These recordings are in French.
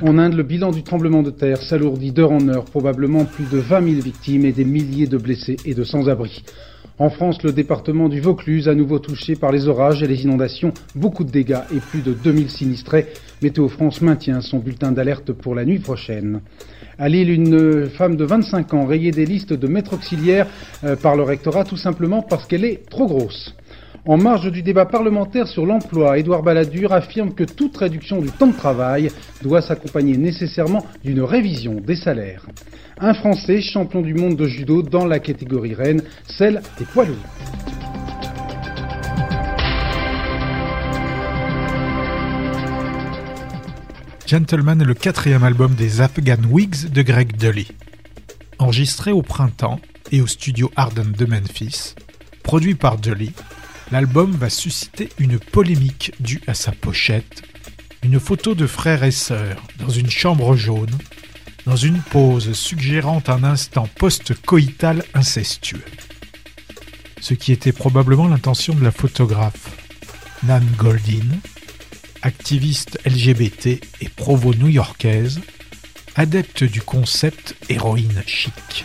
En Inde, le bilan du tremblement de terre s'alourdit d'heure en heure, probablement plus de 20 000 victimes et des milliers de blessés et de sans-abri. En France, le département du Vaucluse, à nouveau touché par les orages et les inondations, beaucoup de dégâts et plus de 2000 sinistrés. Météo France maintient son bulletin d'alerte pour la nuit prochaine. À Lille, une femme de 25 ans rayée des listes de maîtres auxiliaires euh, par le rectorat tout simplement parce qu'elle est trop grosse. En marge du débat parlementaire sur l'emploi, Édouard Balladur affirme que toute réduction du temps de travail doit s'accompagner nécessairement d'une révision des salaires. Un Français champion du monde de judo dans la catégorie reine, celle des poids lourds. Gentleman est le quatrième album des Afghan Wigs de Greg Dully. Enregistré au printemps et au studio Arden de Memphis, produit par Dully, l'album va susciter une polémique due à sa pochette, une photo de frères et sœurs dans une chambre jaune, dans une pose suggérant un instant post-coïtal incestueux. Ce qui était probablement l'intention de la photographe Nan Goldin, activiste LGBT et provo new-yorkaise, adepte du concept héroïne chic.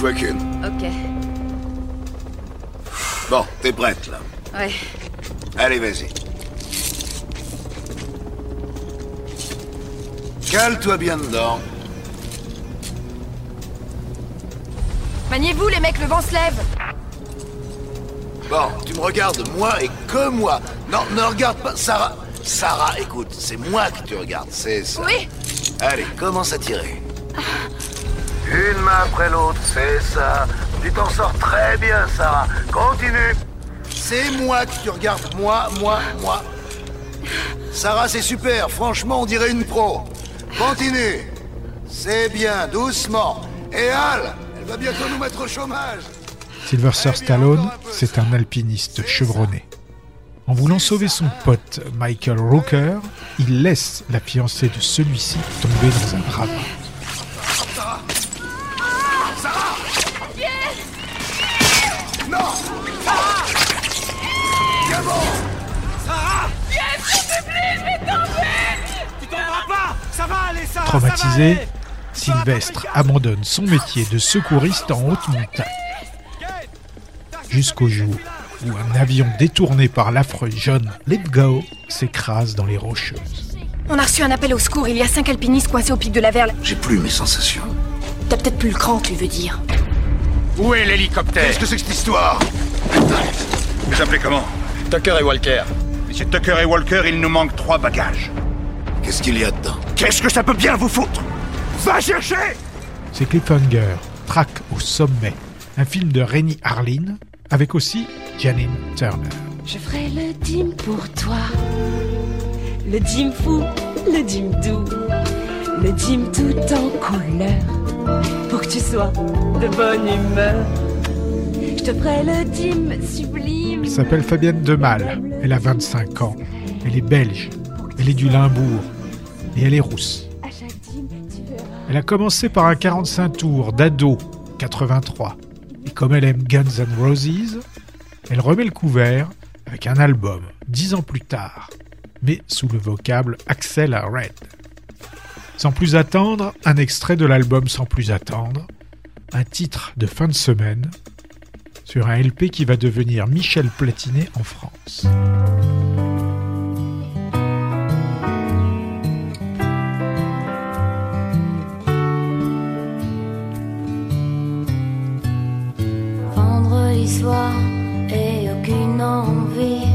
Fois qu'une. Ok. Bon, t'es prête, là. Ouais. Allez, vas-y. Cale-toi bien dedans. Maniez-vous, les mecs, le vent se lève Bon, tu me regardes, moi et que moi. Non, ne regarde pas Sarah. Sarah, écoute, c'est moi que tu regardes, c'est ça. Oui Allez, commence à tirer. Une main après l'autre, c'est ça. Tu t'en sors très bien, Sarah. Continue. C'est moi que tu regardes, moi, moi, moi. Sarah, c'est super, franchement, on dirait une pro. Continue. C'est bien, doucement. Et Al, elle va bientôt nous mettre au chômage. Sylvester Stallone, c'est un alpiniste chevronné. En voulant sauver son pote Michael Rooker, il laisse la fiancée de celui-ci tomber dans un ravin. Traumatisé, Sylvestre abandonne son métier de secouriste en haute montagne. Jusqu'au jour où un avion détourné par l'affreux John Lithgow s'écrase dans les rocheuses. On a reçu un appel au secours, il y a cinq alpinistes coincés au pic de la Verle. J'ai plus mes sensations. T'as peut-être plus le cran, tu veux dire. Où est l'hélicoptère? Qu'est-ce que c'est que cette histoire? Vous appelez comment? Tucker et Walker. Monsieur Tucker et Walker, il nous manque trois bagages. Qu'est-ce qu'il y a dedans Qu'est-ce que ça peut bien vous foutre Va chercher C'est Cliffhanger, Track au sommet, un film de Rennie Harlin, avec aussi Janine Turner. Je ferai le dim pour toi. Le dim fou, le dim doux. Le dim tout en couleur. Pour que tu sois de bonne humeur. Je te ferai le dim sublime. Elle s'appelle Fabienne Demal, elle a 25 ans, elle est belge, elle est du Limbourg, et elle est rousse. Elle a commencé par un 45 tours d'ado, 83. Et comme elle aime Guns N' Roses, elle remet le couvert avec un album, dix ans plus tard, mais sous le vocable Axel Red. Sans plus attendre, un extrait de l'album Sans plus attendre, un titre de fin de semaine, sur un LP qui va devenir Michel Platiné en France. Soir et aucune envie,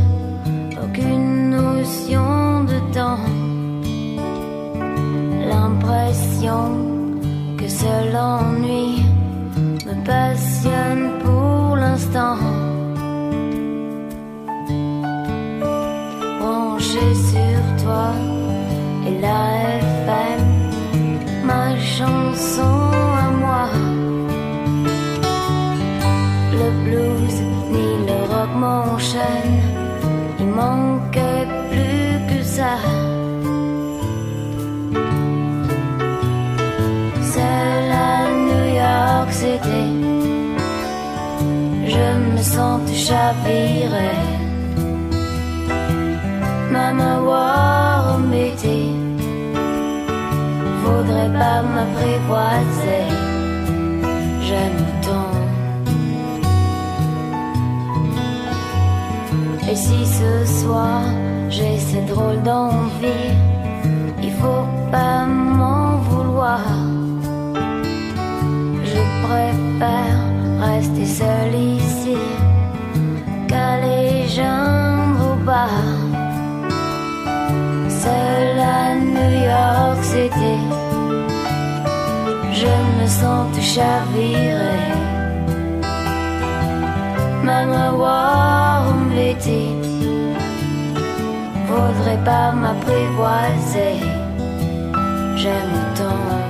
aucune notion de temps. L'impression que seul l'ennui chaviré. Même avoir embêté, faudrait pas m'apprivoiser. J'aime tant. Et si ce soir j'ai ces drôles d'envie, il faut pas m'en vouloir. Je préfère rester seul ici jambes au bar. Seul à New York City, je me sens tout chaviré. Même avoir embêté, faudrait pas m'apprivoiser. J'aime tant.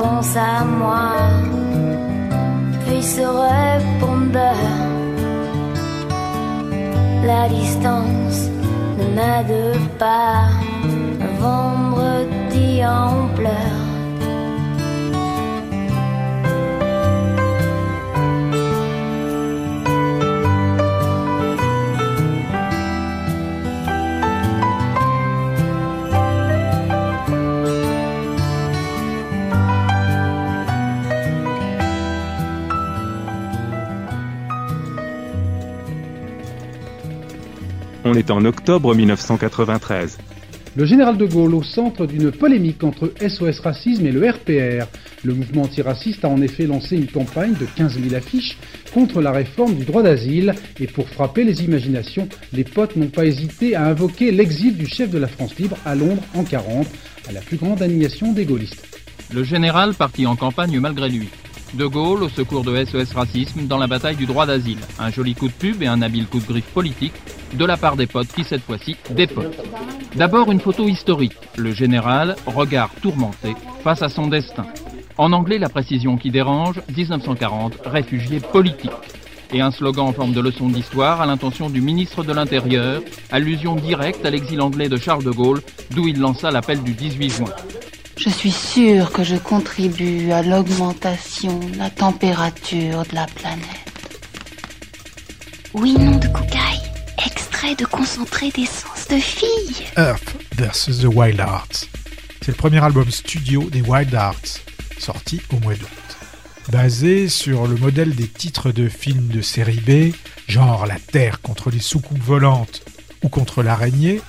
Penses à moi. Puis ce répondeur, la distance ne m'aide pas. Vendredi en pleurs. Est en octobre 1993. Le général de Gaulle au centre d'une polémique entre SOS Racisme et le RPR. Le mouvement antiraciste a en effet lancé une campagne de 15 000 affiches contre la réforme du droit d'asile et pour frapper les imaginations, les potes n'ont pas hésité à invoquer l'exil du chef de la France libre à Londres en 40, à la plus grande animation des gaullistes. Le général partit en campagne malgré lui. De Gaulle au secours de SOS Racisme dans la bataille du droit d'asile. Un joli coup de pub et un habile coup de griffe politique de la part des potes qui cette fois-ci dépotent. D'abord une photo historique. Le général, regard tourmenté, face à son destin. En anglais, la précision qui dérange, 1940, réfugié politique. Et un slogan en forme de leçon d'histoire à l'intention du ministre de l'Intérieur, allusion directe à l'exil anglais de Charles de Gaulle, d'où il lança l'appel du 18 juin. Je suis sûr que je contribue à l'augmentation de la température de la planète. Oui, nom de Koukaï. Extrait de concentré d'essence de fille. Earth vs. The Wild Hearts. C'est le premier album studio des Wild Hearts, sorti au mois d'août. Basé sur le modèle des titres de films de série B, genre La Terre contre les soucoupes volantes ou contre l'araignée,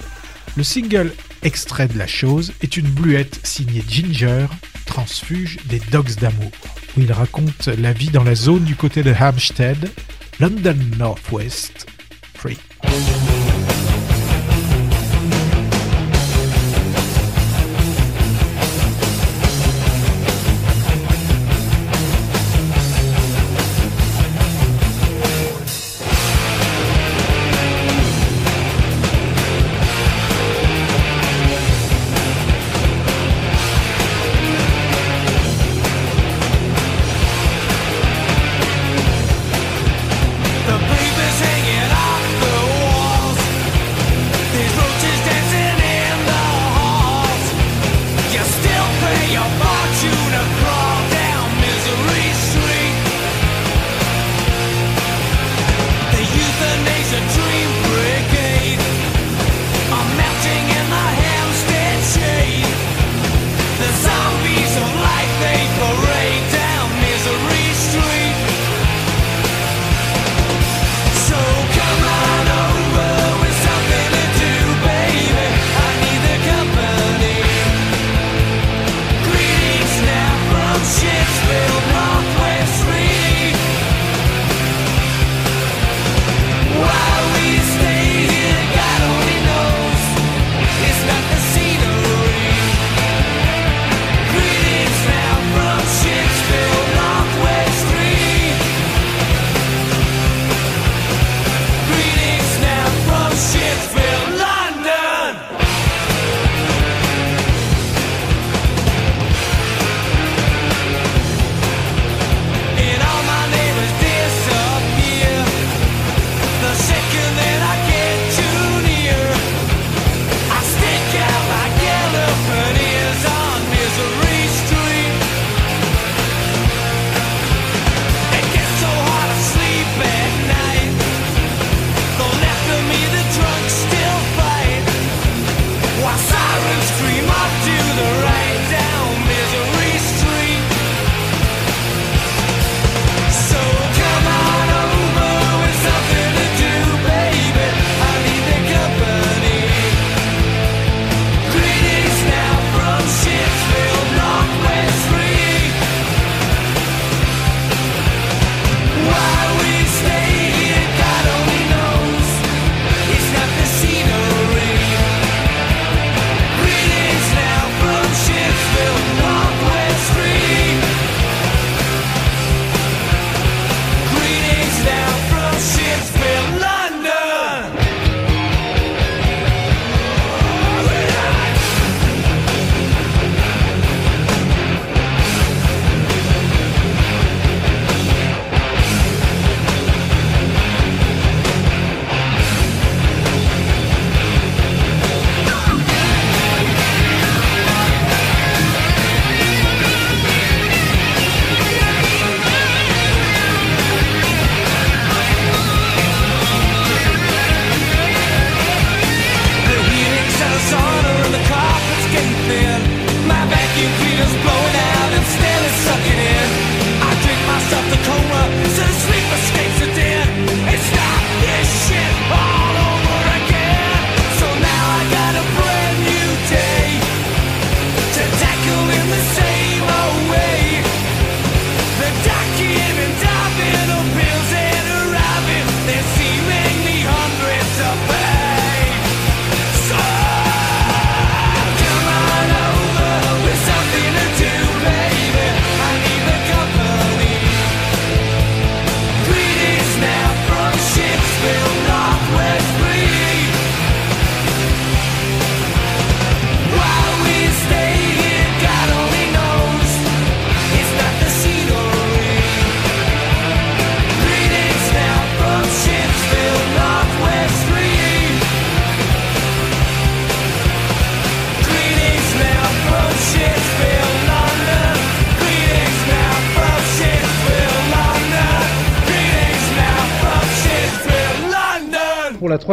le single extrait de la chose est une bluette signée Ginger, transfuge des Dogs d'amour, où il raconte la vie dans la zone du côté de Hampstead, London Northwest, Free.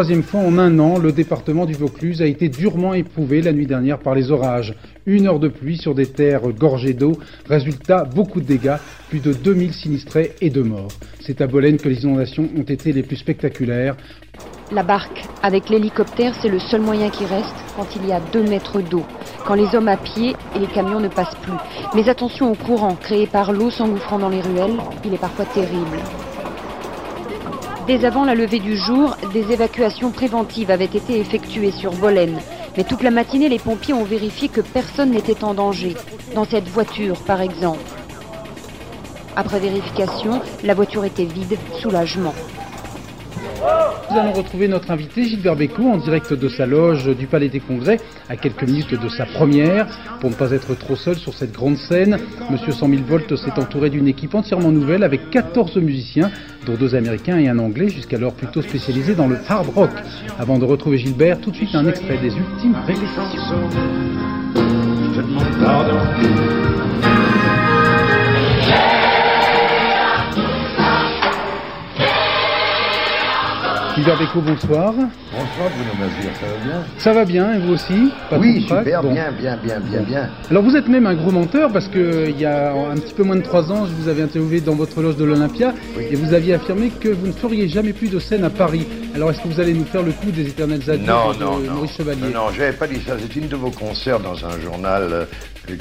Troisième fois en un an, le département du Vaucluse a été durement éprouvé la nuit dernière par les orages. Une heure de pluie sur des terres gorgées d'eau. Résultat, beaucoup de dégâts, plus de 2000 sinistrés et de morts. C'est à Bolène que les inondations ont été les plus spectaculaires. La barque avec l'hélicoptère, c'est le seul moyen qui reste quand il y a deux mètres d'eau, quand les hommes à pied et les camions ne passent plus. Mais attention au courant créé par l'eau s'engouffrant dans les ruelles, il est parfois terrible. Dès avant la levée du jour, des évacuations préventives avaient été effectuées sur Bolène. Mais toute la matinée, les pompiers ont vérifié que personne n'était en danger, dans cette voiture par exemple. Après vérification, la voiture était vide, soulagement. Nous allons retrouver notre invité Gilbert Bécaud en direct de sa loge du Palais des Congrès, à quelques minutes de sa première. Pour ne pas être trop seul sur cette grande scène, Monsieur 100 000 volts s'est entouré d'une équipe entièrement nouvelle avec 14 musiciens, dont deux Américains et un Anglais, jusqu'alors plutôt spécialisés dans le hard rock. Avant de retrouver Gilbert, tout de suite un extrait des ultimes répétitions. Gilbert Bécaud, bonsoir. Bonsoir Bruno Mazur, ça va bien Ça va bien, et vous aussi Pas Oui, super, bon. bien, bien, bien, bien, bien. Alors vous êtes même un gros menteur parce que il y a un petit peu moins de trois ans, je vous avais interviewé dans votre loge de l'Olympia et vous aviez affirmé que vous ne feriez jamais plus de scène à Paris. Alors est-ce que vous allez nous faire le coup des éternels adieux non, de non, Maurice Chevalier Non, non, j'avais pas dit ça. C'était une de vos concerts dans un journal euh,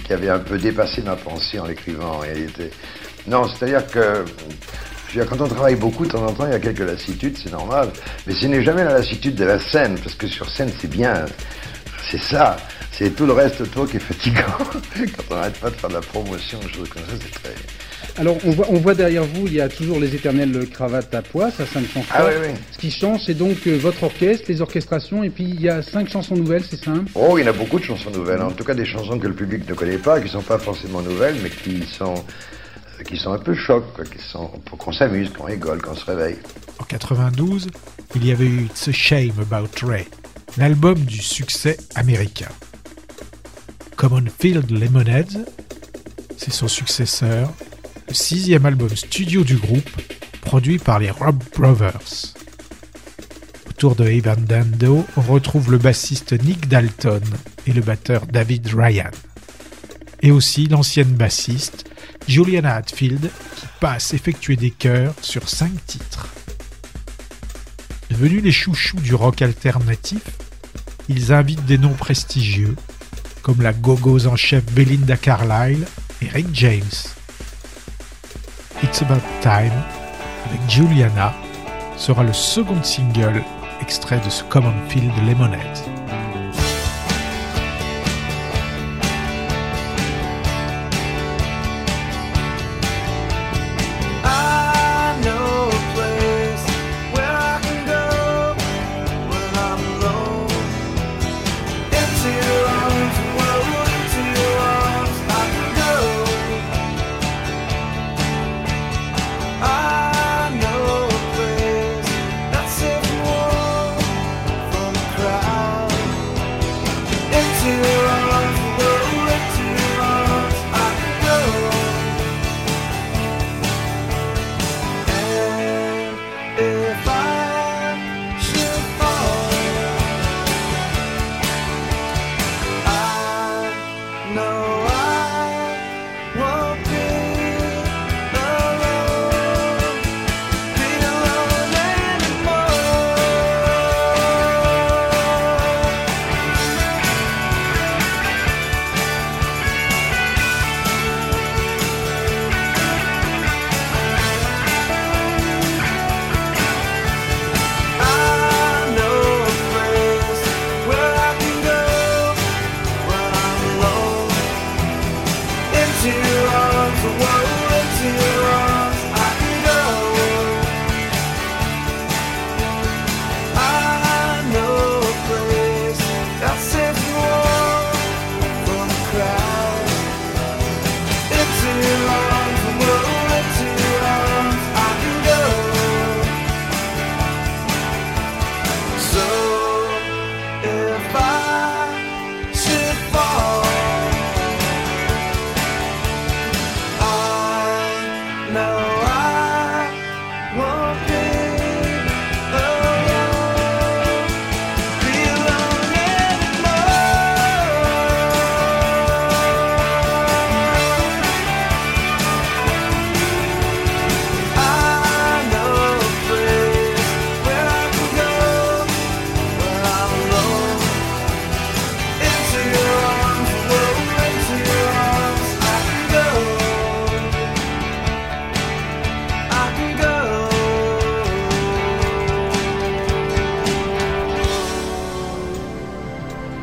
qui avait un peu dépassé ma pensée en l'écrivant en réalité. Non, c'est-à-dire que quand on travaille beaucoup, de temps en temps, il y a quelques lassitudes, c'est normal. Mais ce n'est jamais la lassitude de la scène, parce que sur scène, c'est bien. C'est ça. C'est tout le reste autour qui est fatigant. quand on n'arrête pas de faire de la promotion, des choses comme ça, c'est très... Alors, on voit, on voit derrière vous, il y a toujours les éternelles cravates à pois, ça, ça ne change Ah pas. oui, oui. Ce qui change, c'est donc euh, votre orchestre, les orchestrations, et puis il y a cinq chansons nouvelles, c'est ça hein? Oh, il y en a beaucoup de chansons nouvelles. En tout cas, des chansons que le public ne connaît pas, qui ne sont pas forcément nouvelles, mais qui sont, qui sont un peu chocs, qui sont pour qu'on s'amuse, qu'on rigole, qu'on se réveille. En 92, il y avait eu It's a Shame About Ray, l'album du succès américain. Common Field Lemonheads, c'est son successeur, le sixième album studio du groupe, produit par les Rob Brothers. Autour de Evan Dando, on retrouve le bassiste Nick Dalton et le batteur David Ryan. Et aussi l'ancienne bassiste Juliana Hatfield qui passe effectuer des chœurs sur cinq titres. Devenus les chouchous du rock alternatif, ils invitent des noms prestigieux comme la gogos en chef Belinda Carlisle et Rick James. It's About Time avec Juliana sera le second single extrait de ce Common Field Lemonade.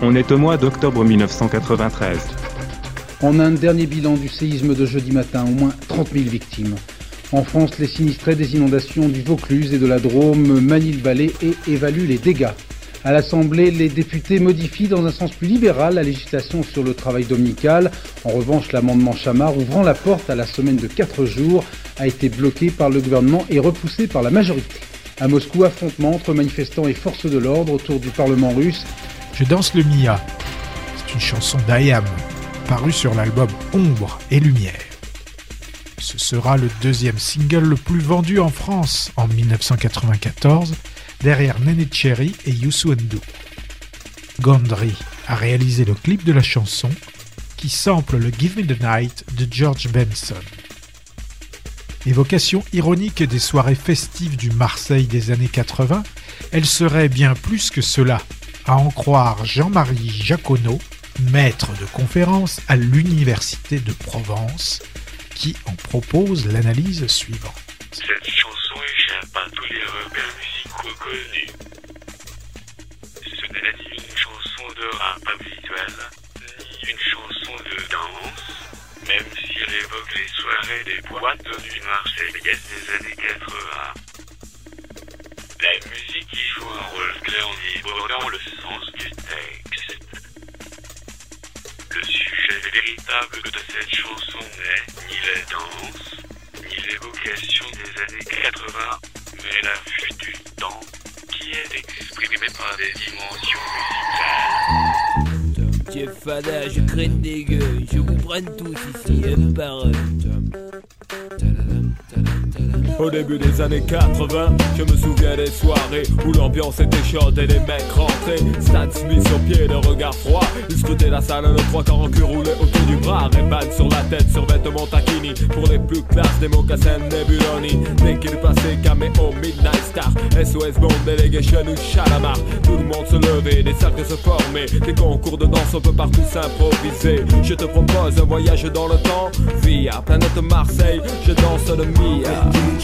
On est au mois d'octobre 1993. En Inde, dernier bilan du séisme de jeudi matin, au moins 30 000 victimes. En France, les sinistrés des inondations du Vaucluse et de la Drôme manient le balai et évaluent les dégâts. À l'Assemblée, les députés modifient dans un sens plus libéral la législation sur le travail dominical. En revanche, l'amendement Chamard ouvrant la porte à la semaine de 4 jours a été bloqué par le gouvernement et repoussé par la majorité. À Moscou, affrontement entre manifestants et forces de l'ordre autour du Parlement russe. Je danse le Mia. C'est une chanson d'Ayam, parue sur l'album Ombre et Lumière. Ce sera le deuxième single le plus vendu en France en 1994, derrière Nene Cherry et Youssou N'Dour. Gondry a réalisé le clip de la chanson qui sample le Give Me the Night de George Benson. Évocation ironique des soirées festives du Marseille des années 80, elle serait bien plus que cela, à en croire Jean-Marie Jaconneau, maître de conférence à l'Université de Provence, qui en propose l'analyse suivante. Cette chanson échappe à tous les repères musicaux connus. Ce n'est ni une chanson de rap habituel, ni une chanson de danse, même si elle évoque les soirées des boîtes du Marseillaise des années 80. La musique y joue un rôle clé en débordant le sens du texte. Le sujet véritable de cette chanson n'est ni la danse, ni l'évocation des années 80, mais l'affût du temps qui est exprimé par des dimensions musicales. Chef Fada, je craigne des gueules, je vous prenne tous ici, un par. Au début des années 80, je me souviens des soirées où l'ambiance était chaude et les mecs rentraient. Stan Smith sur pied, le regard froid. Ils scrutaient la salle, le trois quarts en cul roulé autour du bras. Ray-Ban sur la tête, sur vêtements taquini. Pour les plus classes, des mocassins Nebuloni. Dès qu'il passait, caméo, Midnight Star. SOS Bond, Delegation ou Chalamar. Tout le monde se levait, des cercles se formaient. Des concours de danse, on peut partout s'improviser. Je te propose un voyage dans le temps. Via planète Marseille, je danse le Mia.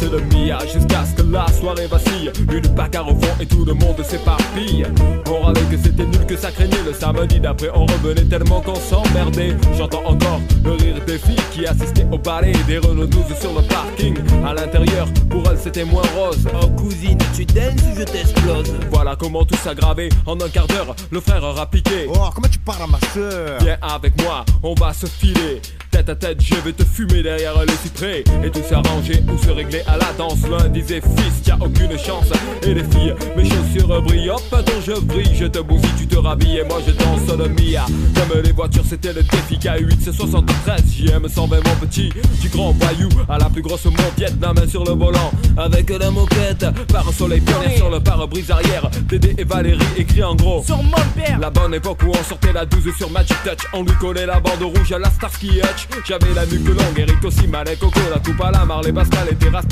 Danse le Mia jusqu'à ce que la soirée vacille. Une bagarre au fond et tout le monde s'éparpille. On râlait que c'était nul, que ça craignait. Le samedi d'après, on revenait tellement qu'on s'emmerdait. J'entends encore le rire des filles qui assistaient au ballet des Renault 12 sur le parking. À l'intérieur, pour elles, c'était moins rose. Oh cousine, tu danses ou je t'explose? Voilà comment tout s'aggravait. En un quart d'heure, le frère a piqué. Oh, comment tu parles à ma soeur Viens avec moi, on va se filer. Tête à tête, je vais te fumer derrière les cyprès. Et tout s'arranger ou se régler à la danse. L'un disait fils, y a aucune chance. Et les filles, mes chaussures brillent. Hop, attends, je brille, je te bousille, tu te rhabilles. Et moi je danse le Mia. Comme les voitures, c'était le défi K8, c'est 73. JM 120, mon petit. Du grand voyou à la plus grosse mondiette, la main sur le volant. Avec la moquette, Par un soleil pionnier sur le pare-brise arrière. Dédé et Valérie écrit en gros. sur mon père La bonne époque où on sortait la 12 sur Magic Touch On lui collait la bande rouge à la Starsky Hutch J'avais la nuque longue, Eric aussi, Malek, Coco La coupe à la Marley, Pascal et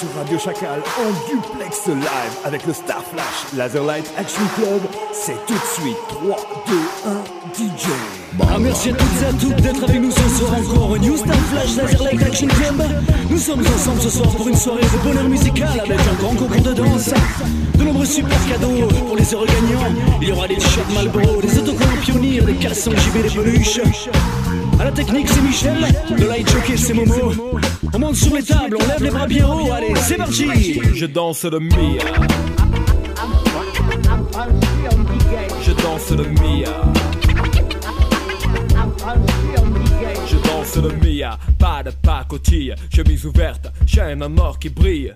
sur Radio Chacal, en duplex live avec le Star Flash Laserlight Action Club. C'est tout de suite 3, 2, 1, DJ. Ah, merci à toutes et à toutes d'être avec nous ce soir encore au New Star Flash Laser Light Action Club. Nous sommes ensemble ce soir pour une soirée de bonheur musical avec un grand concours de danse, de nombreux super cadeaux pour les heureux gagnants. Il y aura des t-shirts Marlboro, des autocollants pionniers, des caleçons JB, des peluches. À la technique, c'est Michel. Le light jockey, c'est Momo. On monte sur les tables, on lève les bras bien haut. Allez, c'est parti. Je danse le Mia Je danse le Mia Je danse le Mia Pas de pacotille, chemise ouverte Chaîne en or qui brille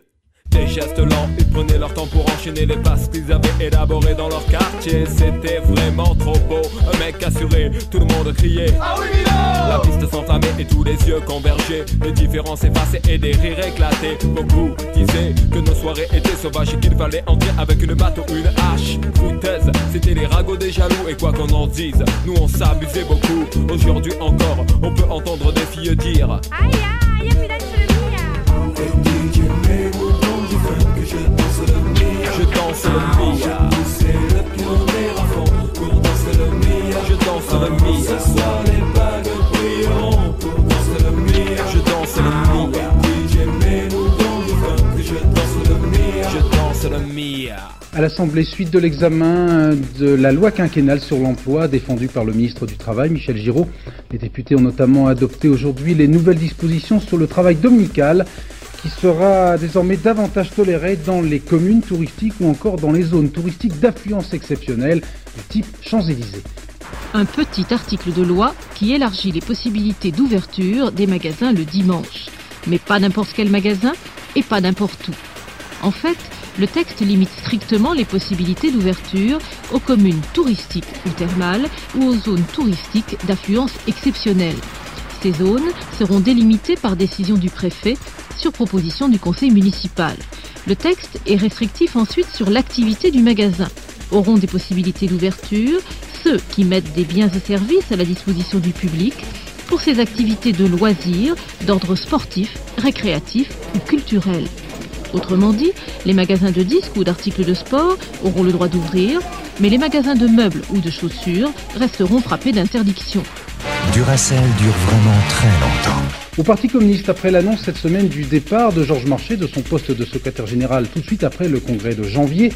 Des gestes lents, ils prenaient leur temps pour enchaîner les passes qu'ils avaient élaborées dans leur quartier. C'était vraiment trop beau, un mec assuré, tout le monde criait. Ah oui, La piste s'enflammait et tous les yeux convergeaient. Les différences effacées et des rires éclatés. Beaucoup disaient que nos soirées étaient sauvages et qu'il fallait entrer avec une batte ou une hache. Foutaise, c'était les ragots des jaloux et quoi qu'on en dise, nous on s'abusait beaucoup. Aujourd'hui encore, on peut entendre des filles dire. Aïe aïe, À l'Assemblée, suite de l'examen de la loi quinquennale sur l'emploi défendue par le ministre du Travail, Michel Giraud, les députés ont notamment adopté aujourd'hui les nouvelles dispositions sur le travail dominical qui sera désormais davantage toléré dans les communes touristiques ou encore dans les zones touristiques d'affluence exceptionnelle du type Champs-Élysées. Un petit article de loi qui élargit les possibilités d'ouverture des magasins le dimanche. Mais pas n'importe quel magasin et pas n'importe où. En fait, le texte limite strictement les possibilités d'ouverture aux communes touristiques ou thermales ou aux zones touristiques d'affluence exceptionnelle. Ces zones seront délimitées par décision du préfet sur proposition du conseil municipal. Le texte est restrictif ensuite sur l'activité du magasin. Auront des possibilités d'ouverture ceux qui mettent des biens et services à la disposition du public pour ses activités de loisirs d'ordre sportif, récréatif ou culturel. Autrement dit, les magasins de disques ou d'articles de sport auront le droit d'ouvrir, mais les magasins de meubles ou de chaussures resteront frappés d'interdiction. Duracell dure vraiment très longtemps. Au Parti communiste, après l'annonce cette semaine du départ de Georges Marchais de son poste de secrétaire général tout de suite après le congrès de janvier,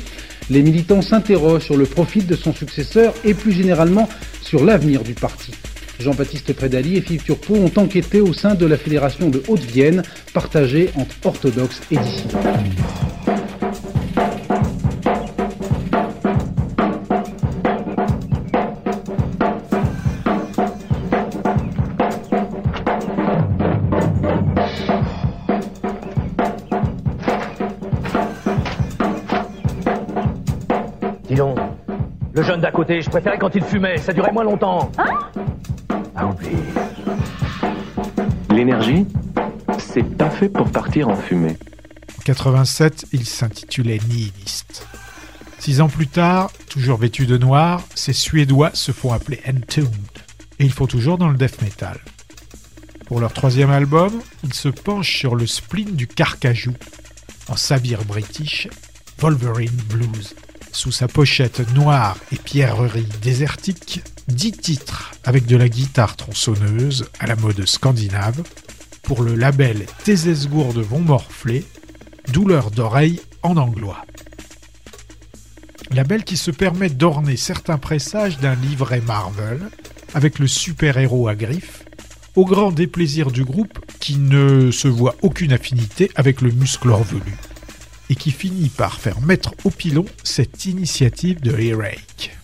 les militants s'interrogent sur le profil de son successeur et plus généralement sur l'avenir du parti. Jean-Baptiste Prédali et Philippe Turpot ont enquêté au sein de la Fédération de Haute-Vienne, partagée entre orthodoxes et dissidents. Je préférais quand il fumait, ça durait moins longtemps. À oublier. L'énergie, c'est pas fait pour partir en fumée. En 87, il s'intitulait Nihilist. Six ans plus tard, toujours vêtus de noir, ces Suédois se font appeler Entombed. Et ils font toujours dans le death metal. Pour leur troisième album, ils se penchent sur le spleen du carcajou, en sabir british, Wolverine Blues. Sous sa pochette noire et pierrerie désertique, dix titres avec de la guitare tronçonneuse à la mode scandinave, pour le label Tésesgourde vont morfler, douleur d'oreille en anglois. Label qui se permet d'orner certains pressages d'un livret Marvel, avec le super-héros à griffes, au grand déplaisir du groupe qui ne se voit aucune affinité avec le musclor velu, et qui finit par faire mettre au pilon cette initiative de Earache.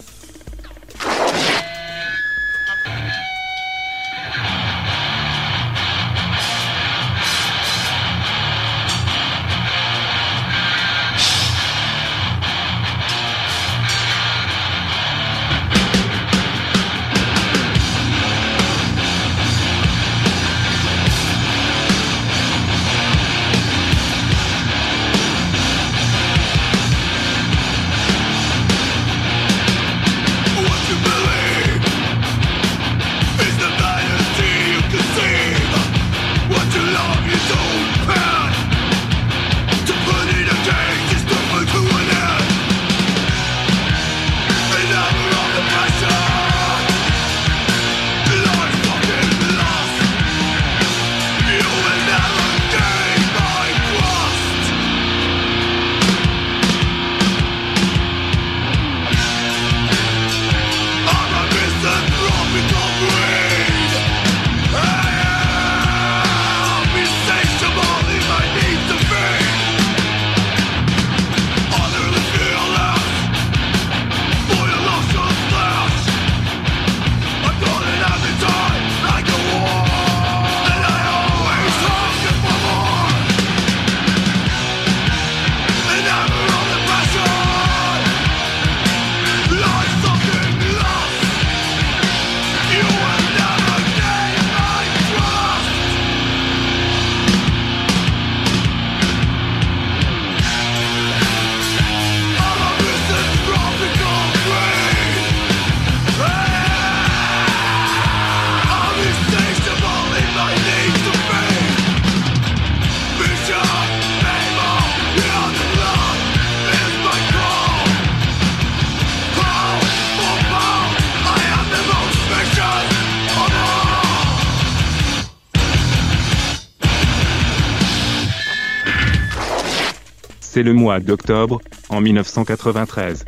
C'est le mois d'octobre, en 1993.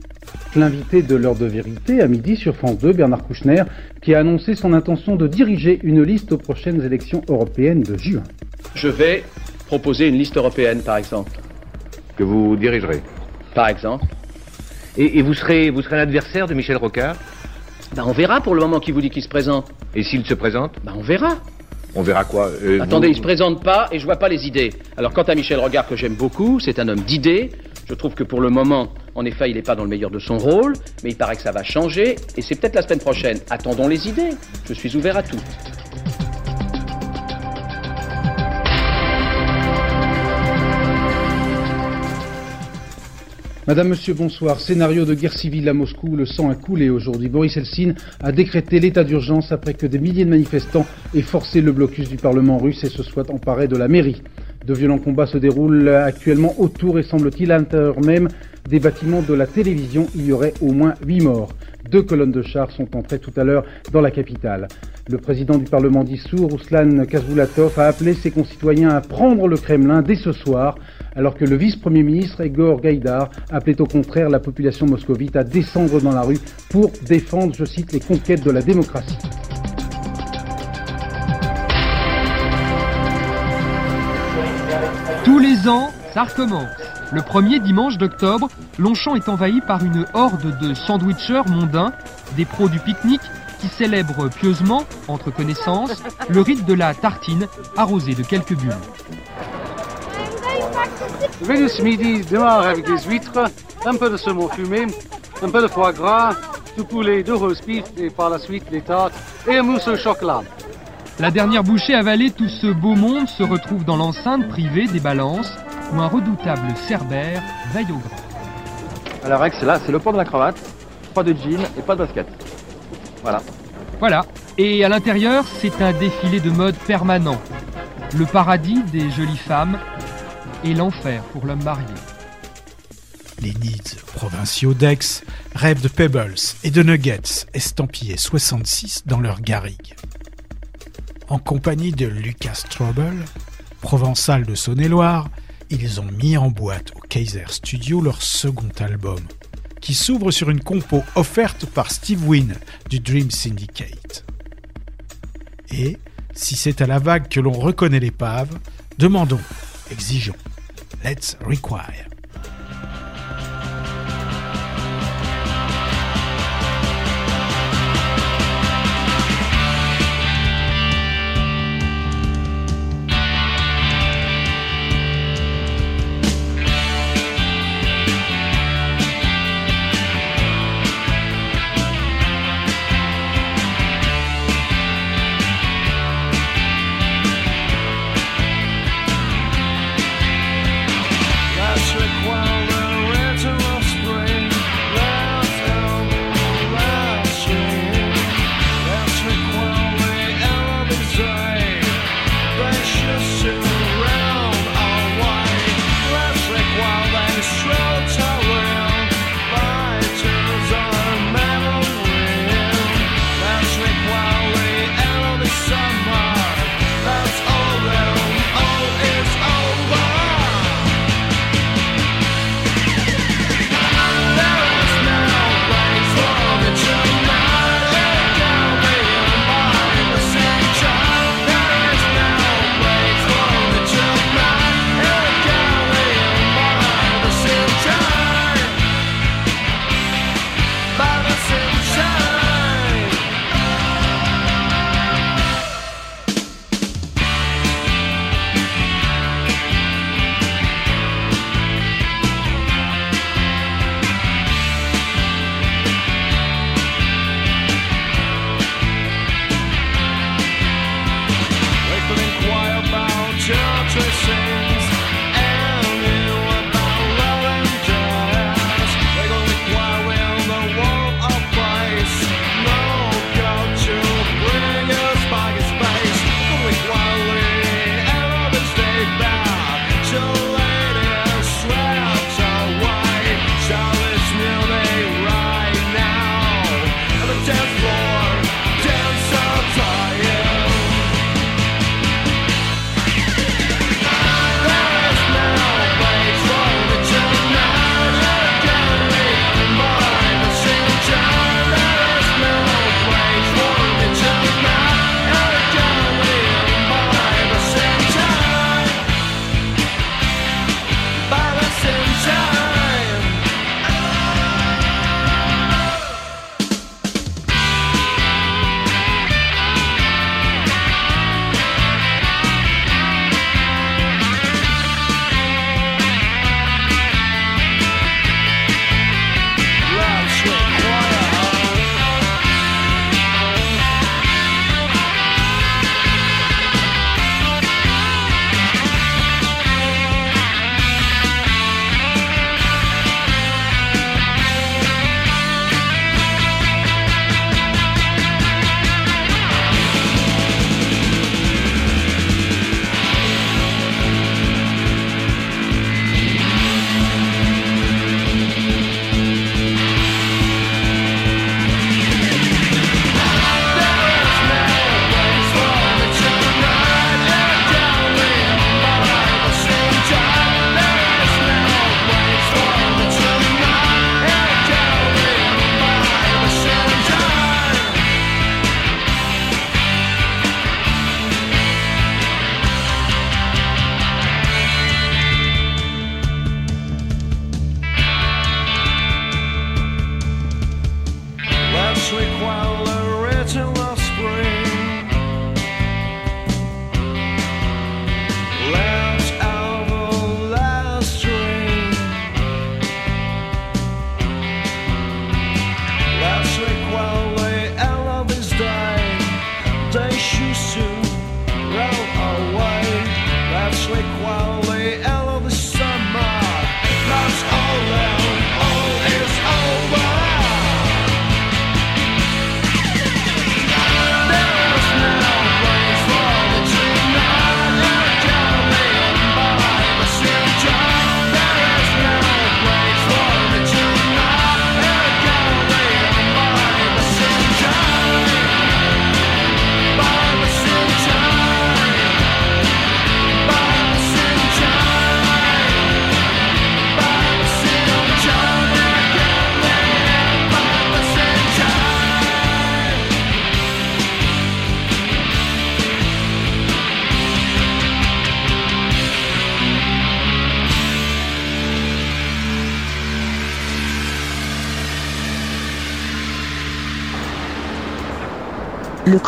L'invité de l'heure de vérité à midi sur France 2, Bernard Kouchner, qui a annoncé son intention de diriger une liste aux prochaines élections européennes de juin. Je vais proposer une liste européenne, par exemple. Que vous dirigerez Par exemple. Et, et vous serez, vous serez l'adversaire de Michel Rocard? Ben, on verra pour le moment qui vous dit qu'il se présente. Et s'il se présente? Ben, on verra. On verra quoi Euh, Attendez, vous- il se présente pas et je vois pas les idées. Alors, quant à Michel Regard, que j'aime beaucoup, c'est un homme d'idées. Je trouve que pour le moment, en effet, il n'est pas dans le meilleur de son rôle, mais il paraît que ça va changer et c'est peut-être la semaine prochaine. Attendons les idées. Je suis ouvert à tout. Madame, Monsieur, bonsoir. Scénario de guerre civile à Moscou, le sang a coulé aujourd'hui. Boris Eltsine a décrété l'état d'urgence après que des milliers de manifestants aient forcé le blocus du Parlement russe et se soient emparés de la mairie. De violents combats se déroulent actuellement autour et semble-t-il à l'intérieur même des bâtiments de la télévision. Il y aurait au moins huit morts. Deux colonnes de chars sont entrées tout à l'heure dans la capitale. Le président du Parlement dissous, Ruslan Kazboulatov, a appelé ses concitoyens à prendre le Kremlin dès ce soir, alors que le vice-premier ministre Egor Gaïdar appelait au contraire la population moscovite à descendre dans la rue pour défendre, je cite, les conquêtes de la démocratie. Tous les ans, ça recommence. Le premier dimanche d'octobre, Longchamp est envahi par une horde de sandwicheurs mondains, des pros du pique-nique, qui célèbrent pieusement, entre connaissances, le rite de la tartine arrosée de quelques bulles. Le menu ce midi démarre avec des huîtres, un peu de saumon fumé, un peu de foie gras, du poulet, de roast beef et par la suite des tartes et un mousse au chocolat. La dernière bouchée avalée, tout ce beau monde se retrouve dans l'enceinte privée des balances, où un redoutable cerbère veille au grand. Alors Rex, là, c'est le port de la cravate, pas de jean et pas de basket. Voilà. Voilà. Et à l'intérieur, c'est un défilé de mode permanent. Le paradis des jolies femmes et l'enfer pour l'homme marié. Les Needs provinciaux d'Aix rêvent de Pebbles et de Nuggets estampillés 66 dans leur garrigue. En compagnie de Lucas Trouble, provençal de Saône-et-Loire, ils ont mis en boîte au Kaiser Studio leur second album, qui s'ouvre sur une compo offerte par Steve Wynn du Dream Syndicate. Et, si c'est à la vague que l'on reconnaît l'épave, demandons, exigeons, let's require.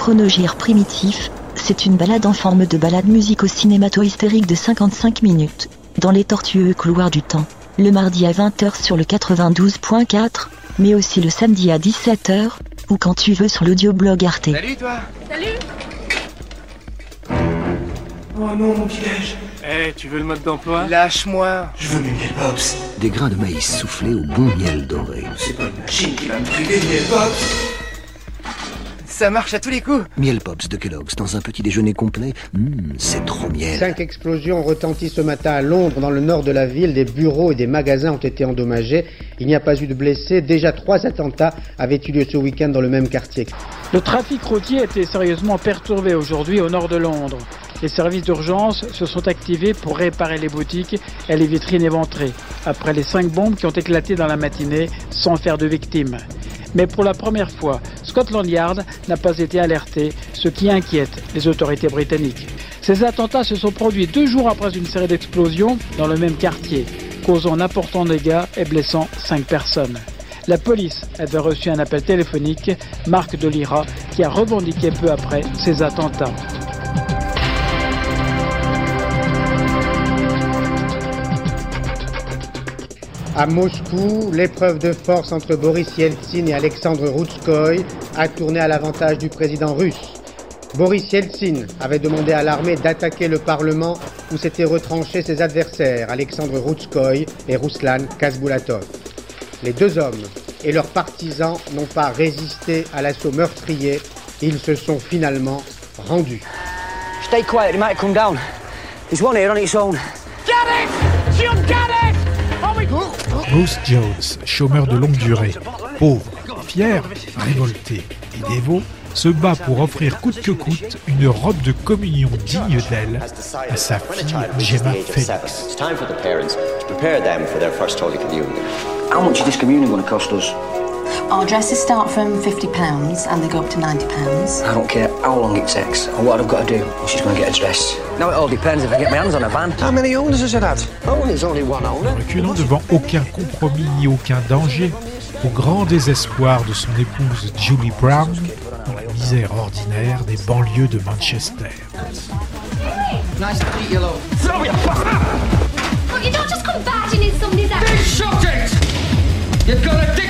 Chronogire primitif, c'est une balade en forme de balade musico-cinémato-hystérique de 55 minutes, dans les tortueux couloirs du temps, le mardi à 20h sur le 92.4, mais aussi le samedi à 17h, ou quand tu veux sur l'audioblog Arte. Salut toi. Salut. Oh non, mon petit-déj. Eh, tu veux le mode d'emploi? Lâche-moi. Je veux mes miel pops Des grains de maïs soufflés au bon miel doré. C'est pas une machine qui va me priver de miel pops Ça marche à tous les coups Miel Pops de Kellogg's dans un petit déjeuner complet. Hum, c'est trop miel. Cinq explosions retentissent ce matin à Londres, dans le nord de la ville. Des bureaux et des magasins ont été endommagés. Il n'y a pas eu de blessés. Déjà trois attentats avaient eu lieu ce week-end dans le même quartier. Le trafic routier a été sérieusement perturbé aujourd'hui au nord de Londres. Les services d'urgence se sont activés pour réparer les boutiques et les vitrines éventrées, après les cinq bombes qui ont éclaté dans la matinée sans faire de victimes. Mais pour la première fois, Scotland Yard n'a pas été alerté, ce qui inquiète les autorités britanniques. Ces attentats se sont produits deux jours après une série d'explosions dans le même quartier, causant d'importants dégâts et blessant cinq personnes. La police avait reçu un appel téléphonique, Marc de Lira, qui a revendiqué peu après ces attentats. À Moscou, l'épreuve de force entre Boris Yeltsin et Alexandre Routskoy a tourné à l'avantage du président russe. Boris Yeltsin avait demandé à l'armée d'attaquer le Parlement où s'étaient retranchés ses adversaires, Alexandre Routskoy et Ruslan Kazbulatov. Les deux hommes et leurs partisans n'ont pas résisté à l'assaut meurtrier. Ils se sont finalement rendus. Stay quiet, he might come down. There's one here on its own. Get it You get it my Bruce Jones, chômeur de longue durée, pauvre, fier, révolté et dévot, se bat pour offrir coûte que coûte une robe de communion digne d'elle à sa fille Gemma Felix. How much is this communion cost us? Our dresses start from £50 and they go up to £90. I don't care how long it takes or what I've got to do. She's going to get a dress. Now it all depends if I get my hands on a van. How many owners has it had? Oh, there's only one owner. Reculant devant aucun compromis ni aucun danger, au grand désespoir de son épouse Julie Brown, dans la misère ordinaire des banlieues de Manchester. Nice to meet you, love. Throw your Look, you don't just come barging in somebody's house. Big subject! You've got a dickhead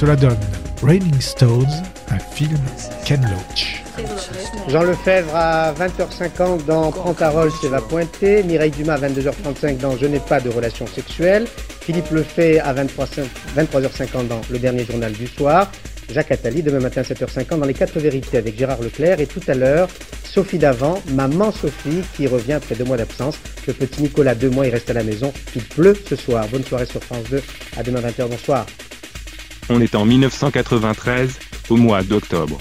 Cela donne Raining Stones, un film Ken Loach. Jean Lefebvre à 20h50 dans Prends ta Rolls et va pointer. Mireille Dumas à 22h35 dans Je n'ai pas de relations sexuelles. Philippe Lefebvre à 23 23h50 dans Le dernier journal du soir. Jacques Attali demain matin 7h50 dans Les 4 vérités avec Gérard Leclerc. Et tout à l'heure, Sophie Davant, maman Sophie qui revient après deux mois d'absence. Le petit Nicolas, deux mois, il reste à la maison. Il pleut ce soir. Bonne soirée sur France 2. À demain 20h. Bonsoir. On est en 1993, au mois d'octobre.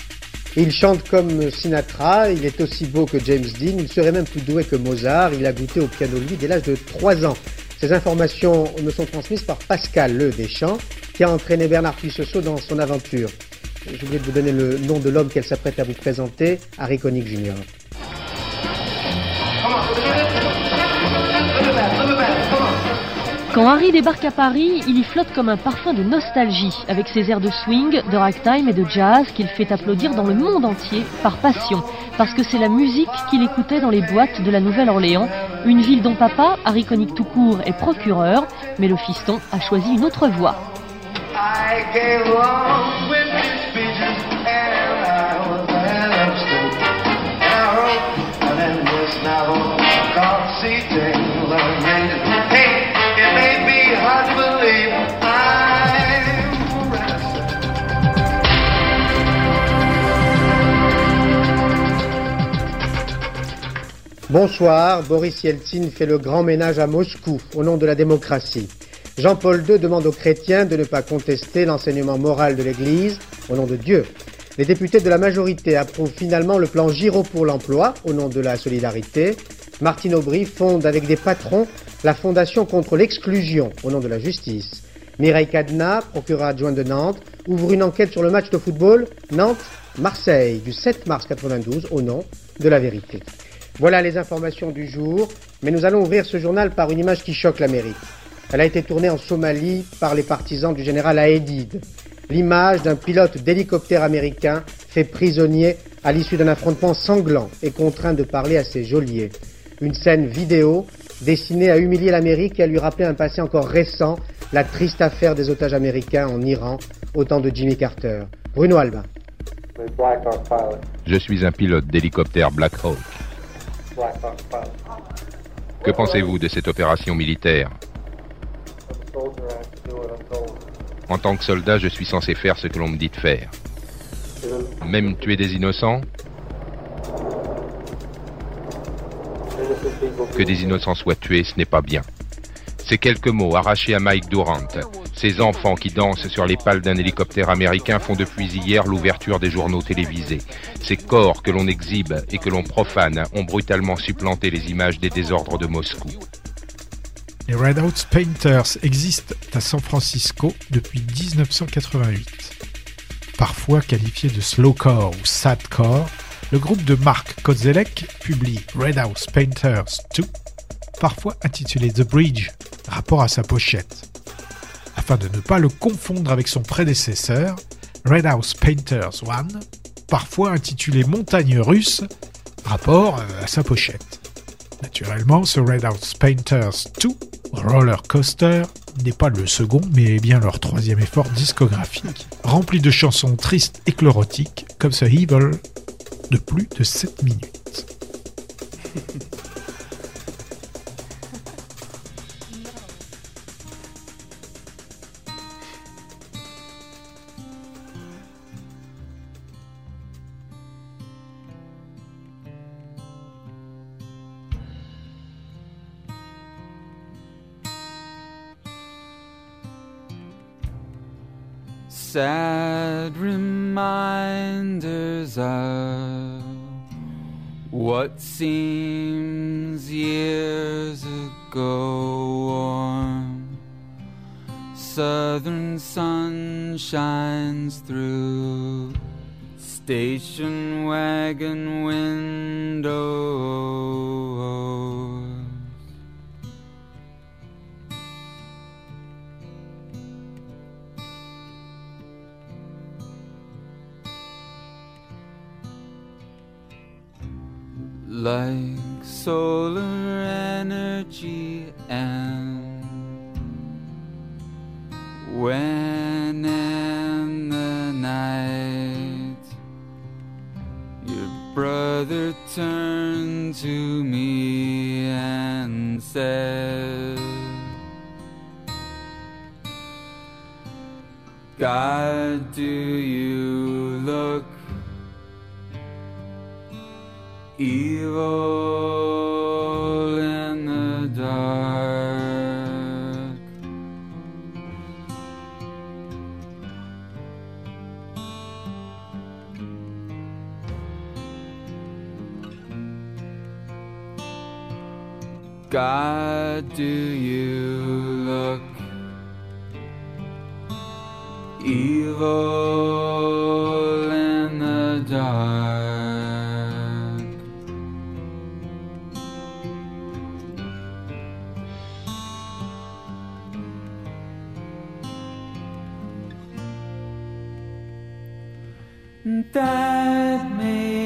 Il chante comme Sinatra, il est aussi beau que James Dean, il serait même plus doué que Mozart, il a goûté au piano lui dès l'âge de 3 ans. Ces informations me sont transmises par Pascal Le Deschamps, qui a entraîné Bernard Puisseux dans son aventure. Oublié de vous donner le nom de l'homme qu'elle s'apprête à vous présenter, Harry Connick Jr. Quand Harry débarque à Paris, il y flotte comme un parfum de nostalgie, avec ses airs de swing, de ragtime et de jazz qu'il fait applaudir dans le monde entier par passion, parce que c'est la musique qu'il écoutait dans les boîtes de la Nouvelle-Orléans, une ville dont papa, Harry Connick tout court, est procureur, mais le fiston a choisi une autre voie. Bonsoir, Boris Yeltsin fait le grand ménage à Moscou au nom de la démocratie. Jean-Paul II demande aux chrétiens de ne pas contester l'enseignement moral de l'Église au nom de Dieu. Les députés de la majorité approuvent finalement le plan Giraud pour l'emploi au nom de la solidarité. Martine Aubry fonde avec des patrons la Fondation contre l'exclusion au nom de la justice. Mireille Cadena, procureur adjoint de Nantes, ouvre une enquête sur le match de football Nantes-Marseille du 7 mars 92 au nom de la vérité. Voilà les informations du jour, mais nous allons ouvrir ce journal par une image qui choque l'Amérique. Elle a été tournée en Somalie par les partisans du général Aedid. L'image d'un pilote d'hélicoptère américain fait prisonnier à l'issue d'un affrontement sanglant et contraint de parler à ses geôliers. Une scène vidéo destinée à humilier l'Amérique et à lui rappeler un passé encore récent, la triste affaire des otages américains en Iran au temps de Jimmy Carter. Bruno Albin. Je suis un pilote d'hélicoptère Black Hawk. Que pensez-vous de cette opération militaire En tant que soldat, je suis censé faire ce que l'on me dit de faire. Même tuer des innocents Que des innocents soient tués, ce n'est pas bien. Ces quelques mots arrachés à Mike Durant, ces enfants qui dansent sur les pales d'un hélicoptère américain font depuis hier l'ouverture des journaux télévisés. Ces corps que l'on exhibe et que l'on profane ont brutalement supplanté les images des désordres de Moscou. Les Red Hot Painters existent à San Francisco depuis 1988. Parfois qualifié de slowcore ou sadcore, le groupe de Mark Kozelek publie Red House Painters 2, parfois intitulé The Bridge, rapport à sa pochette. Afin de ne pas le confondre avec son prédécesseur, Red House Painters 1, parfois intitulé Montagne russe, rapport euh, à sa pochette. Naturellement, ce Red House Painters 2, Roller Coaster, n'est pas le second, mais bien leur troisième effort discographique, rempli de chansons tristes et chlorotiques, comme ce Evil, de plus de 7 minutes. sad reminders of what seems years ago warm. Southern sun shines through station wagon windows like solar energy and when in the night your brother turned to me and said God do you look evil in the dark. God, do you look evil That made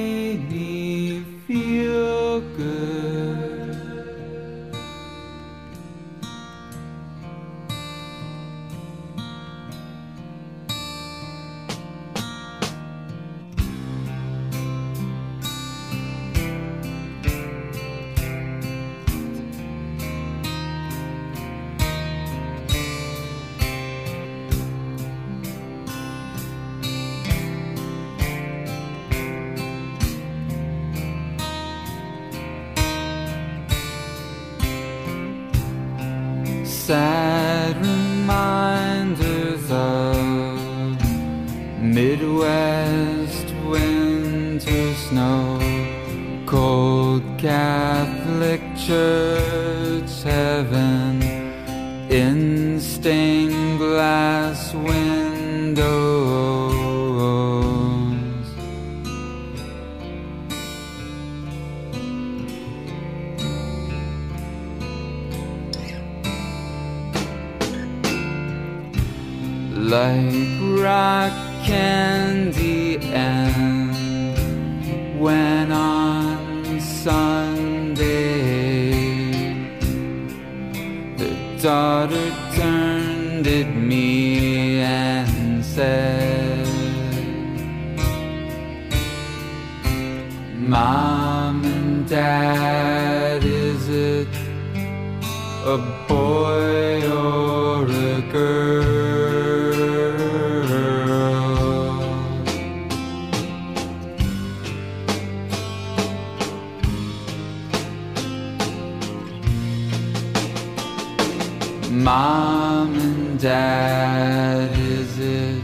Mom and Dad, is it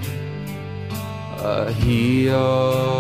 a he or a she?